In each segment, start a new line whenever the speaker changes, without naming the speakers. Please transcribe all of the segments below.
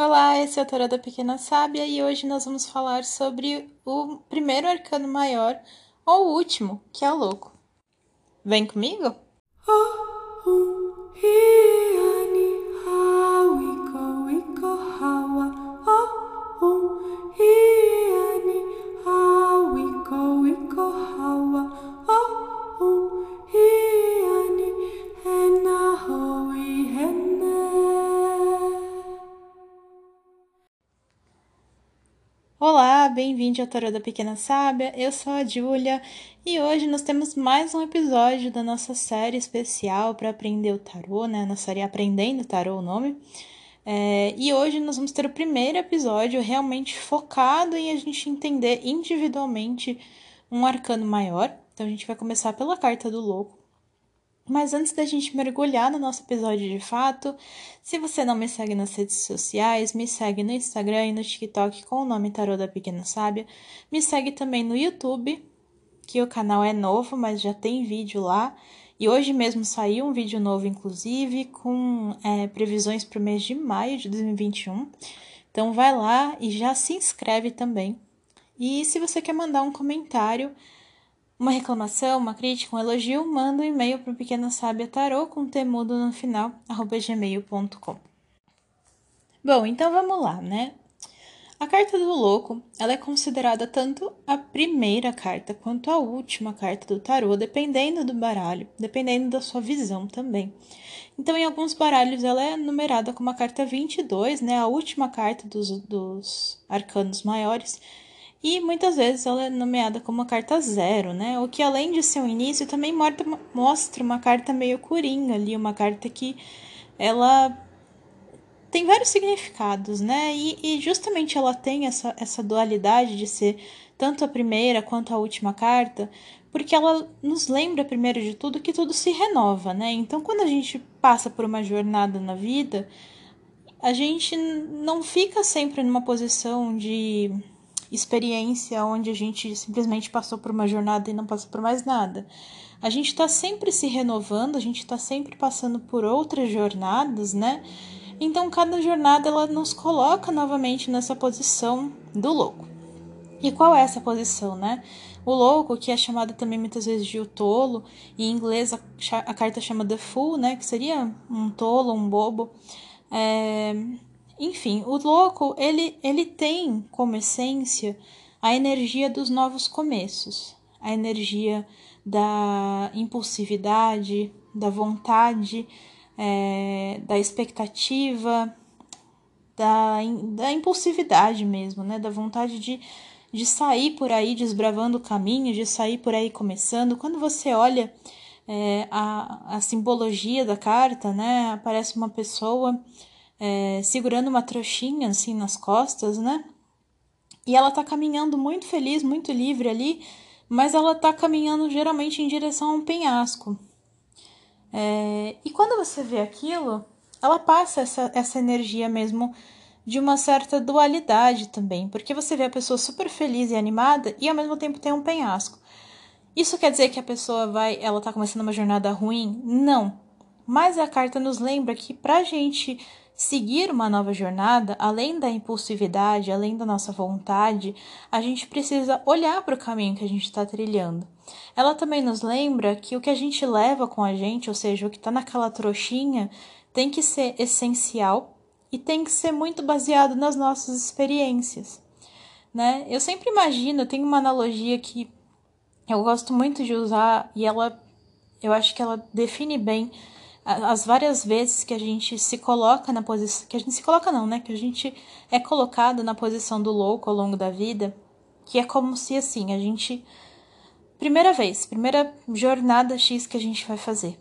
Olá, esse é o Tarô da Pequena Sábia e hoje nós vamos falar sobre o primeiro arcano maior, ou o último, que é o louco. Vem comigo? Olá, bem-vindo ao Tarô da Pequena Sábia. Eu sou a Júlia e hoje nós temos mais um episódio da nossa série especial para aprender o tarô, né? Na série Aprendendo Tarô, o nome. É, e hoje nós vamos ter o primeiro episódio realmente focado em a gente entender individualmente um arcano maior. Então a gente vai começar pela carta do louco. Mas antes da gente mergulhar no nosso episódio de fato, se você não me segue nas redes sociais, me segue no Instagram e no TikTok com o nome Tarô da Pequena Sábia. Me segue também no YouTube, que o canal é novo, mas já tem vídeo lá. E hoje mesmo saiu um vídeo novo, inclusive, com é, previsões para o mês de maio de 2021. Então vai lá e já se inscreve também. E se você quer mandar um comentário, uma reclamação, uma crítica, um elogio, manda um e-mail para o Pequena Sábia Tarô com temudo no final, arroba gmail.com. Bom, então vamos lá, né? A carta do louco, ela é considerada tanto a primeira carta quanto a última carta do tarô, dependendo do baralho, dependendo da sua visão também. Então, em alguns baralhos, ela é numerada como a carta 22, né, a última carta dos, dos arcanos maiores, e muitas vezes ela é nomeada como uma carta zero, né? O que além de ser um início, também mostra uma carta meio coringa ali, uma carta que ela tem vários significados, né? E, e justamente ela tem essa, essa dualidade de ser tanto a primeira quanto a última carta, porque ela nos lembra, primeiro de tudo, que tudo se renova, né? Então, quando a gente passa por uma jornada na vida, a gente não fica sempre numa posição de experiência onde a gente simplesmente passou por uma jornada e não passou por mais nada. A gente está sempre se renovando, a gente está sempre passando por outras jornadas, né? Então cada jornada ela nos coloca novamente nessa posição do louco. E qual é essa posição, né? O louco, que é chamado também muitas vezes de o tolo, em inglês a, a carta chama the fool, né? Que seria um tolo, um bobo. É, enfim, o louco, ele, ele tem como essência a energia dos novos começos, a energia da impulsividade, da vontade, é, da expectativa, da, da impulsividade mesmo, né? Da vontade de, de sair por aí desbravando o caminho, de sair por aí começando. Quando você olha é, a, a simbologia da carta, né? Aparece uma pessoa é, segurando uma trouxinha assim nas costas, né? E ela tá caminhando muito feliz, muito livre ali, mas ela tá caminhando geralmente em direção a um penhasco. É, e quando você vê aquilo, ela passa essa, essa energia mesmo de uma certa dualidade também, porque você vê a pessoa super feliz e animada e ao mesmo tempo tem um penhasco. Isso quer dizer que a pessoa vai, ela tá começando uma jornada ruim? Não. Mas a carta nos lembra que pra gente seguir uma nova jornada, além da impulsividade, além da nossa vontade, a gente precisa olhar para o caminho que a gente está trilhando. Ela também nos lembra que o que a gente leva com a gente, ou seja, o que está naquela trouxinha, tem que ser essencial e tem que ser muito baseado nas nossas experiências. Né? Eu sempre imagino, eu tenho uma analogia que eu gosto muito de usar e ela, eu acho que ela define bem as várias vezes que a gente se coloca na posição. Que a gente se coloca, não, né? Que a gente é colocado na posição do louco ao longo da vida, que é como se assim, a gente. Primeira vez, primeira jornada X que a gente vai fazer.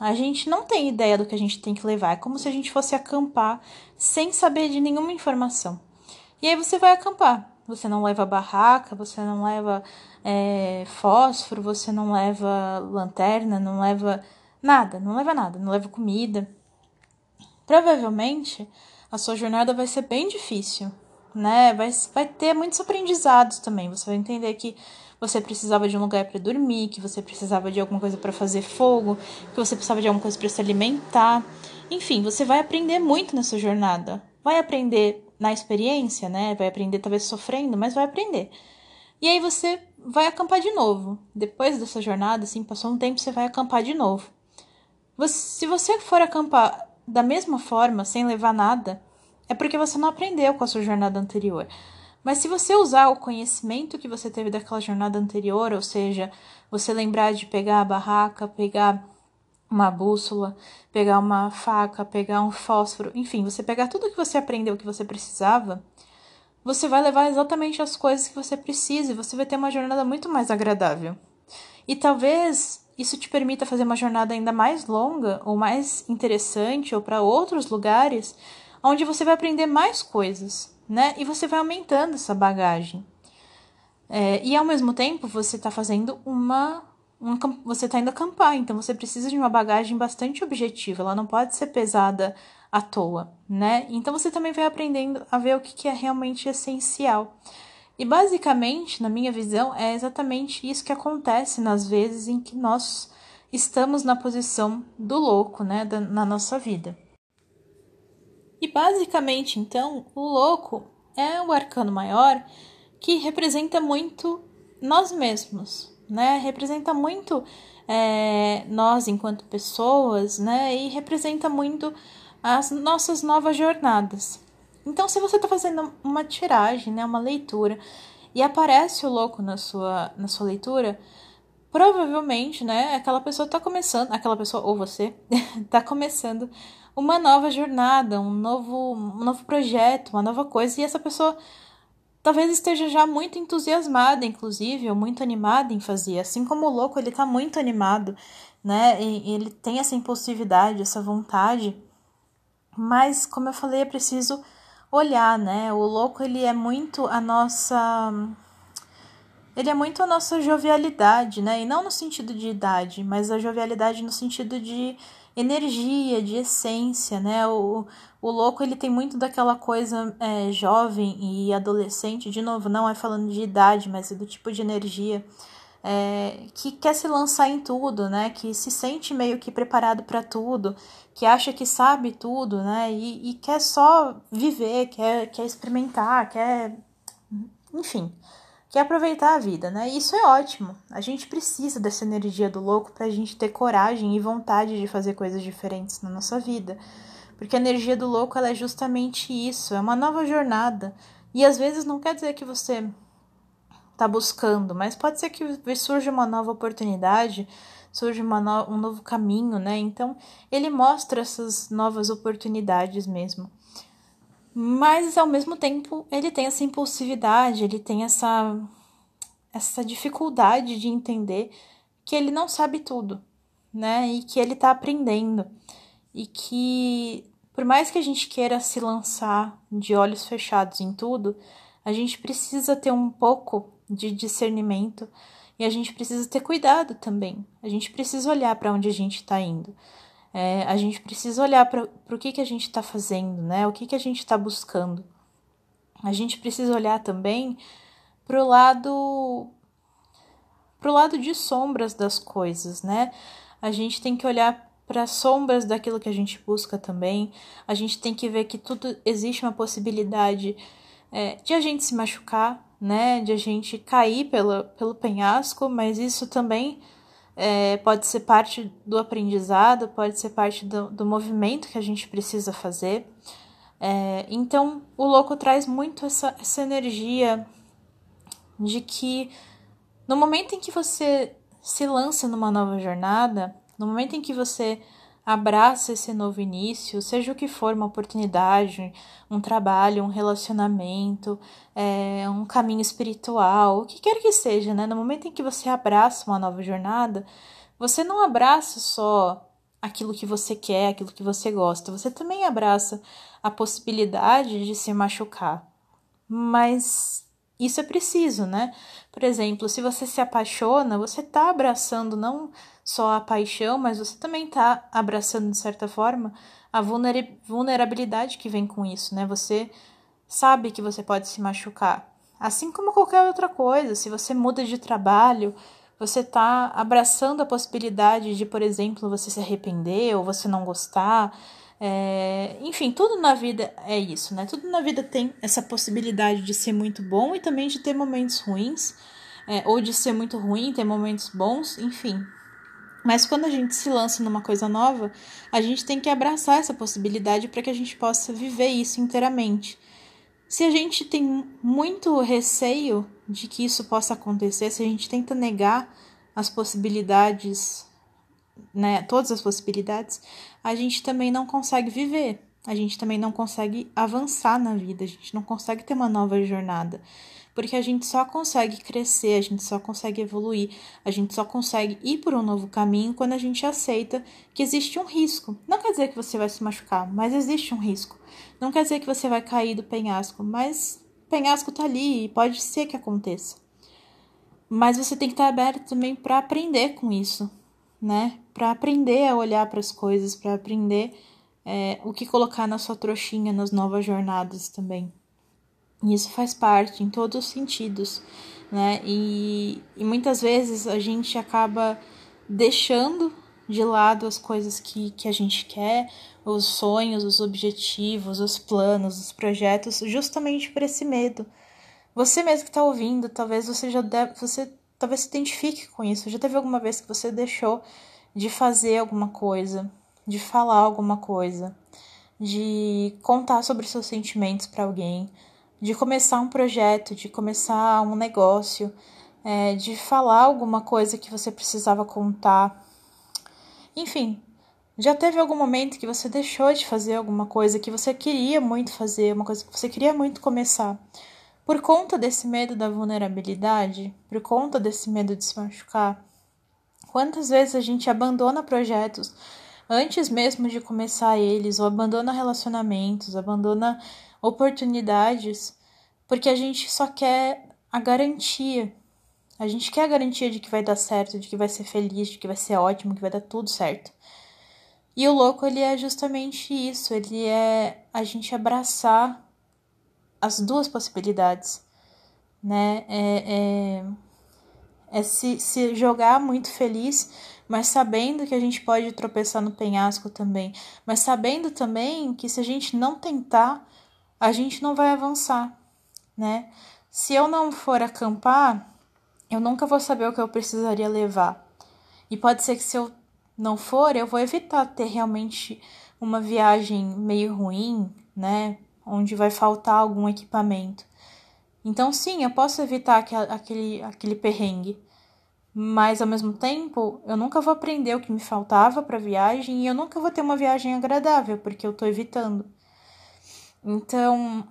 A gente não tem ideia do que a gente tem que levar. É como se a gente fosse acampar sem saber de nenhuma informação. E aí você vai acampar. Você não leva barraca, você não leva é, fósforo, você não leva lanterna, não leva Nada, não leva nada, não leva comida. Provavelmente a sua jornada vai ser bem difícil, né? Vai, vai ter muitos aprendizados também. Você vai entender que você precisava de um lugar para dormir, que você precisava de alguma coisa para fazer fogo, que você precisava de alguma coisa para se alimentar. Enfim, você vai aprender muito nessa jornada. vai aprender na experiência, né? Vai aprender talvez sofrendo, mas vai aprender. E aí você vai acampar de novo. Depois dessa jornada, assim, passou um tempo, você vai acampar de novo. Se você for acampar da mesma forma, sem levar nada, é porque você não aprendeu com a sua jornada anterior. Mas se você usar o conhecimento que você teve daquela jornada anterior, ou seja, você lembrar de pegar a barraca, pegar uma bússola, pegar uma faca, pegar um fósforo, enfim, você pegar tudo que você aprendeu que você precisava, você vai levar exatamente as coisas que você precisa e você vai ter uma jornada muito mais agradável. E talvez isso te permita fazer uma jornada ainda mais longa ou mais interessante ou para outros lugares onde você vai aprender mais coisas, né? E você vai aumentando essa bagagem. É, e ao mesmo tempo você está fazendo uma um, você está indo acampar, então você precisa de uma bagagem bastante objetiva, ela não pode ser pesada à toa, né? Então você também vai aprendendo a ver o que, que é realmente essencial. E basicamente, na minha visão, é exatamente isso que acontece nas vezes em que nós estamos na posição do louco, né, da, na nossa vida. E basicamente, então, o louco é o arcano maior que representa muito nós mesmos, né? Representa muito é, nós enquanto pessoas, né? E representa muito as nossas novas jornadas. Então, se você está fazendo uma tiragem, né, uma leitura, e aparece o louco na sua, na sua leitura, provavelmente, né, aquela pessoa está começando, aquela pessoa ou você está começando uma nova jornada, um novo, um novo projeto, uma nova coisa, e essa pessoa talvez esteja já muito entusiasmada, inclusive, ou muito animada em fazer. Assim como o louco, ele tá muito animado, né? E ele tem essa impulsividade, essa vontade. Mas, como eu falei, é preciso olhar, né? O louco, ele é muito a nossa. Ele é muito a nossa jovialidade, né? E não no sentido de idade, mas a jovialidade no sentido de energia, de essência, né? O, o louco ele tem muito daquela coisa é, jovem e adolescente, de novo, não é falando de idade, mas é do tipo de energia é, que quer se lançar em tudo, né? Que se sente meio que preparado para tudo, que acha que sabe tudo, né? E, e quer só viver, quer, quer experimentar, quer. Enfim quer aproveitar a vida, né? E isso é ótimo. A gente precisa dessa energia do louco para a gente ter coragem e vontade de fazer coisas diferentes na nossa vida. Porque a energia do louco ela é justamente isso, é uma nova jornada. E às vezes não quer dizer que você está buscando, mas pode ser que surja uma nova oportunidade, surja no, um novo caminho, né? Então ele mostra essas novas oportunidades mesmo. Mas ao mesmo tempo, ele tem essa impulsividade, ele tem essa essa dificuldade de entender que ele não sabe tudo, né? E que ele tá aprendendo. E que por mais que a gente queira se lançar de olhos fechados em tudo, a gente precisa ter um pouco de discernimento e a gente precisa ter cuidado também. A gente precisa olhar para onde a gente está indo. É, a gente precisa olhar para o que, que a gente está fazendo, né? O que, que a gente está buscando. A gente precisa olhar também para o lado pro lado de sombras das coisas, né? A gente tem que olhar para as sombras daquilo que a gente busca também. A gente tem que ver que tudo existe uma possibilidade é, de a gente se machucar, né? De a gente cair pelo, pelo penhasco, mas isso também é, pode ser parte do aprendizado, pode ser parte do, do movimento que a gente precisa fazer. É, então, o louco traz muito essa, essa energia de que no momento em que você se lança numa nova jornada, no momento em que você abraça esse novo início, seja o que for, uma oportunidade, um trabalho, um relacionamento, é, um caminho espiritual, o que quer que seja, né? No momento em que você abraça uma nova jornada, você não abraça só aquilo que você quer, aquilo que você gosta, você também abraça a possibilidade de se machucar. Mas isso é preciso, né? Por exemplo, se você se apaixona, você está abraçando não só a paixão, mas você também está abraçando, de certa forma, a vulnerabilidade que vem com isso, né? Você sabe que você pode se machucar. Assim como qualquer outra coisa, se você muda de trabalho, você está abraçando a possibilidade de, por exemplo, você se arrepender ou você não gostar. É, enfim, tudo na vida é isso, né? Tudo na vida tem essa possibilidade de ser muito bom e também de ter momentos ruins, é, ou de ser muito ruim, ter momentos bons, enfim. Mas quando a gente se lança numa coisa nova, a gente tem que abraçar essa possibilidade para que a gente possa viver isso inteiramente. Se a gente tem muito receio de que isso possa acontecer, se a gente tenta negar as possibilidades, né, todas as possibilidades, a gente também não consegue viver. A gente também não consegue avançar na vida, a gente não consegue ter uma nova jornada. Porque a gente só consegue crescer, a gente só consegue evoluir, a gente só consegue ir por um novo caminho quando a gente aceita que existe um risco. Não quer dizer que você vai se machucar, mas existe um risco. Não quer dizer que você vai cair do penhasco, mas o penhasco tá ali e pode ser que aconteça. Mas você tem que estar aberto também para aprender com isso, né? Para aprender a olhar para as coisas, para aprender é, o que colocar na sua trouxinha nas novas jornadas também. Isso faz parte em todos os sentidos, né? E, e muitas vezes a gente acaba deixando de lado as coisas que, que a gente quer, os sonhos, os objetivos, os planos, os projetos, justamente por esse medo. Você mesmo que está ouvindo, talvez você já deve, você talvez se identifique com isso. Já teve alguma vez que você deixou de fazer alguma coisa, de falar alguma coisa, de contar sobre seus sentimentos para alguém, de começar um projeto, de começar um negócio, é, de falar alguma coisa que você precisava contar. Enfim, já teve algum momento que você deixou de fazer alguma coisa que você queria muito fazer, uma coisa que você queria muito começar, por conta desse medo da vulnerabilidade, por conta desse medo de se machucar? Quantas vezes a gente abandona projetos antes mesmo de começar eles, ou abandona relacionamentos, abandona oportunidades, porque a gente só quer a garantia a gente quer a garantia de que vai dar certo, de que vai ser feliz, de que vai ser ótimo, que vai dar tudo certo. E o louco, ele é justamente isso, ele é a gente abraçar as duas possibilidades, né? É, é, é se, se jogar muito feliz, mas sabendo que a gente pode tropeçar no penhasco também, mas sabendo também que se a gente não tentar, a gente não vai avançar, né? Se eu não for acampar, eu nunca vou saber o que eu precisaria levar. E pode ser que se eu não for, eu vou evitar ter realmente uma viagem meio ruim, né? Onde vai faltar algum equipamento. Então, sim, eu posso evitar aquele, aquele perrengue. Mas, ao mesmo tempo, eu nunca vou aprender o que me faltava para a viagem e eu nunca vou ter uma viagem agradável, porque eu estou evitando. Então,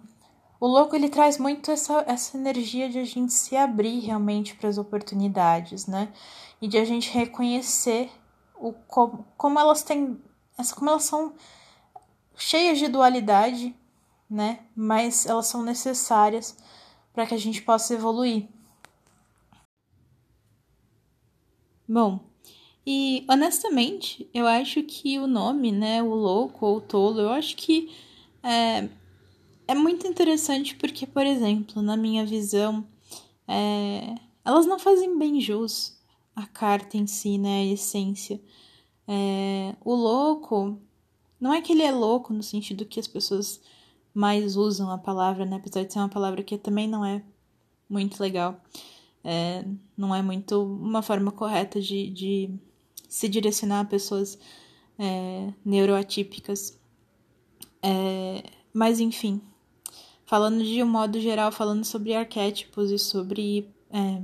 o louco ele traz muito essa, essa energia de a gente se abrir realmente para as oportunidades, né? E de a gente reconhecer o como, como elas têm como elas são cheias de dualidade, né? Mas elas são necessárias para que a gente possa evoluir. Bom, e honestamente, eu acho que o nome, né, o louco ou o tolo, eu acho que é, é muito interessante porque, por exemplo, na minha visão, é, elas não fazem bem jus à carta em si, né? A essência. É, o louco, não é que ele é louco no sentido que as pessoas mais usam a palavra, né? Apesar de ser uma palavra que também não é muito legal. É, não é muito uma forma correta de, de se direcionar a pessoas é, neuroatípicas. É, mas enfim, falando de um modo geral, falando sobre arquétipos e sobre é,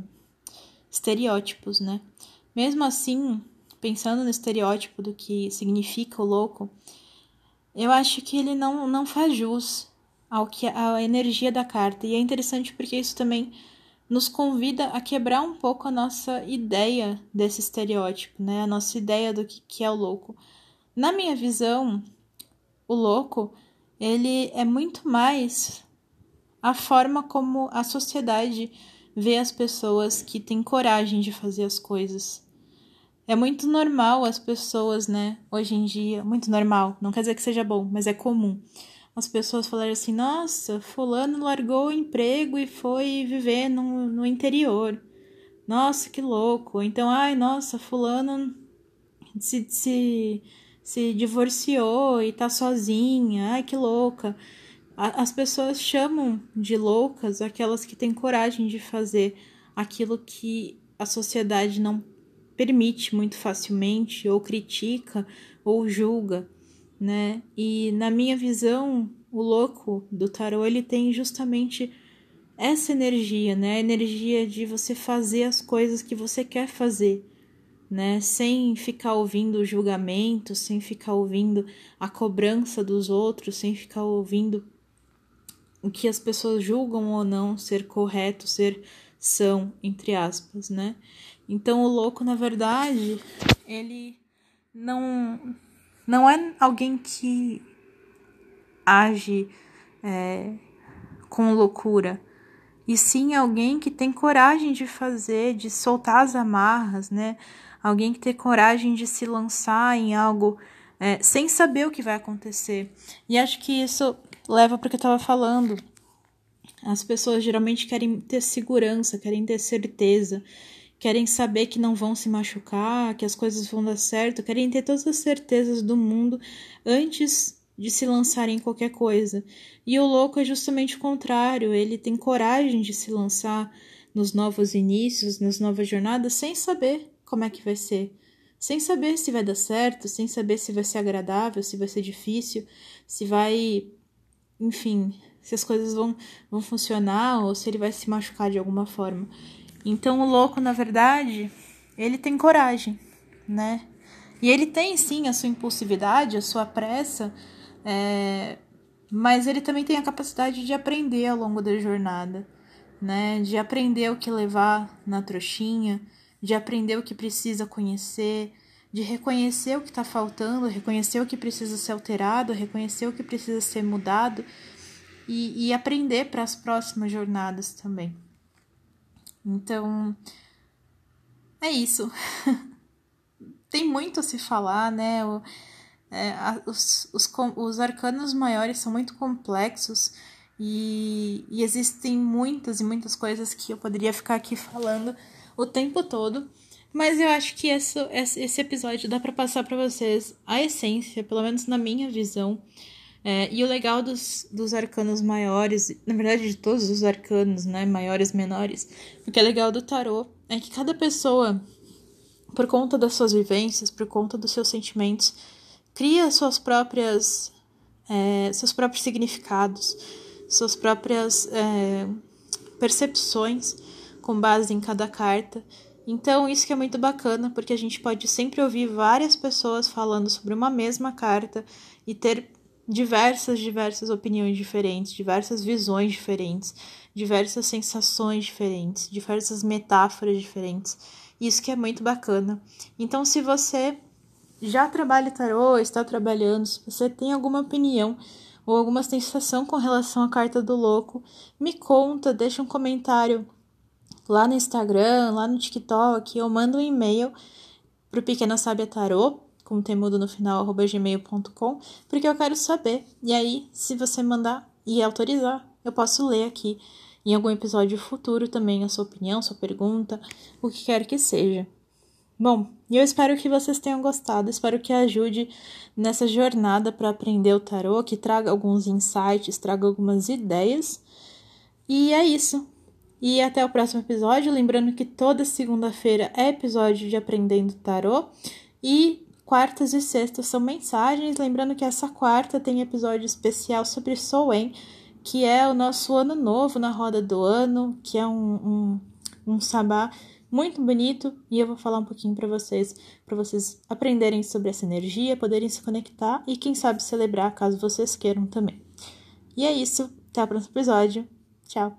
estereótipos, né? Mesmo assim, pensando no estereótipo do que significa o louco, eu acho que ele não, não faz jus ao que a energia da carta. E é interessante porque isso também nos convida a quebrar um pouco a nossa ideia desse estereótipo, né? A nossa ideia do que, que é o louco. Na minha visão, o louco, ele é muito mais a forma como a sociedade vê as pessoas que têm coragem de fazer as coisas. É muito normal as pessoas, né, hoje em dia, muito normal, não quer dizer que seja bom, mas é comum. As pessoas falarem assim: nossa, Fulano largou o emprego e foi viver no, no interior. Nossa, que louco. Então, ai, nossa, Fulano se, se se divorciou e tá sozinha, ai que louca. As pessoas chamam de loucas aquelas que têm coragem de fazer aquilo que a sociedade não permite muito facilmente, ou critica, ou julga, né? E na minha visão, o louco do tarô, ele tem justamente essa energia, né? A energia de você fazer as coisas que você quer fazer, né? Sem ficar ouvindo o julgamento, sem ficar ouvindo a cobrança dos outros, sem ficar ouvindo o que as pessoas julgam ou não ser correto, ser são, entre aspas, né? Então o louco, na verdade, ele não não é alguém que age é, com loucura, e sim alguém que tem coragem de fazer, de soltar as amarras, né? Alguém que tem coragem de se lançar em algo é, sem saber o que vai acontecer. E acho que isso leva para o que eu estava falando. As pessoas geralmente querem ter segurança, querem ter certeza, querem saber que não vão se machucar, que as coisas vão dar certo, querem ter todas as certezas do mundo antes de se lançar em qualquer coisa. E o louco é justamente o contrário, ele tem coragem de se lançar nos novos inícios, nas novas jornadas, sem saber como é que vai ser. Sem saber se vai dar certo, sem saber se vai ser agradável, se vai ser difícil, se vai. Enfim, se as coisas vão, vão funcionar ou se ele vai se machucar de alguma forma. Então, o louco, na verdade, ele tem coragem, né? E ele tem sim a sua impulsividade, a sua pressa, é, mas ele também tem a capacidade de aprender ao longo da jornada, né? De aprender o que levar na trouxinha, de aprender o que precisa conhecer, de reconhecer o que está faltando, reconhecer o que precisa ser alterado, reconhecer o que precisa ser mudado e, e aprender para as próximas jornadas também. Então, é isso. Tem muito a se falar, né? O, é, a, os, os, os arcanos maiores são muito complexos e, e existem muitas e muitas coisas que eu poderia ficar aqui falando o tempo todo. Mas eu acho que esse, esse episódio dá para passar para vocês a essência, pelo menos na minha visão. É, e o legal dos, dos arcanos maiores, na verdade de todos os arcanos, né, maiores, menores, o que é legal do tarô é que cada pessoa, por conta das suas vivências, por conta dos seus sentimentos, cria suas próprias é, seus próprios significados, suas próprias é, percepções com base em cada carta. Então, isso que é muito bacana, porque a gente pode sempre ouvir várias pessoas falando sobre uma mesma carta e ter diversas, diversas opiniões diferentes, diversas visões diferentes, diversas sensações diferentes, diversas metáforas diferentes. Isso que é muito bacana. Então, se você já trabalha tarô, está trabalhando, se você tem alguma opinião ou alguma sensação com relação à carta do louco, me conta, deixa um comentário lá no Instagram, lá no TikTok, ou manda um e-mail pro Pequena Sábia Tarô, com temudo no final, arroba gmail.com, porque eu quero saber. E aí, se você mandar e autorizar, eu posso ler aqui em algum episódio futuro também a sua opinião, sua pergunta, o que quer que seja. Bom, eu espero que vocês tenham gostado, espero que ajude nessa jornada para aprender o tarô, que traga alguns insights, traga algumas ideias. E é isso. E até o próximo episódio, lembrando que toda segunda-feira é episódio de Aprendendo Tarô e quartas e sextas são mensagens, lembrando que essa quarta tem episódio especial sobre Soen, que é o nosso ano novo na roda do ano, que é um, um, um sabá muito bonito e eu vou falar um pouquinho para vocês, para vocês aprenderem sobre essa energia, poderem se conectar e quem sabe celebrar caso vocês queiram também. E é isso, até o próximo episódio. Tchau.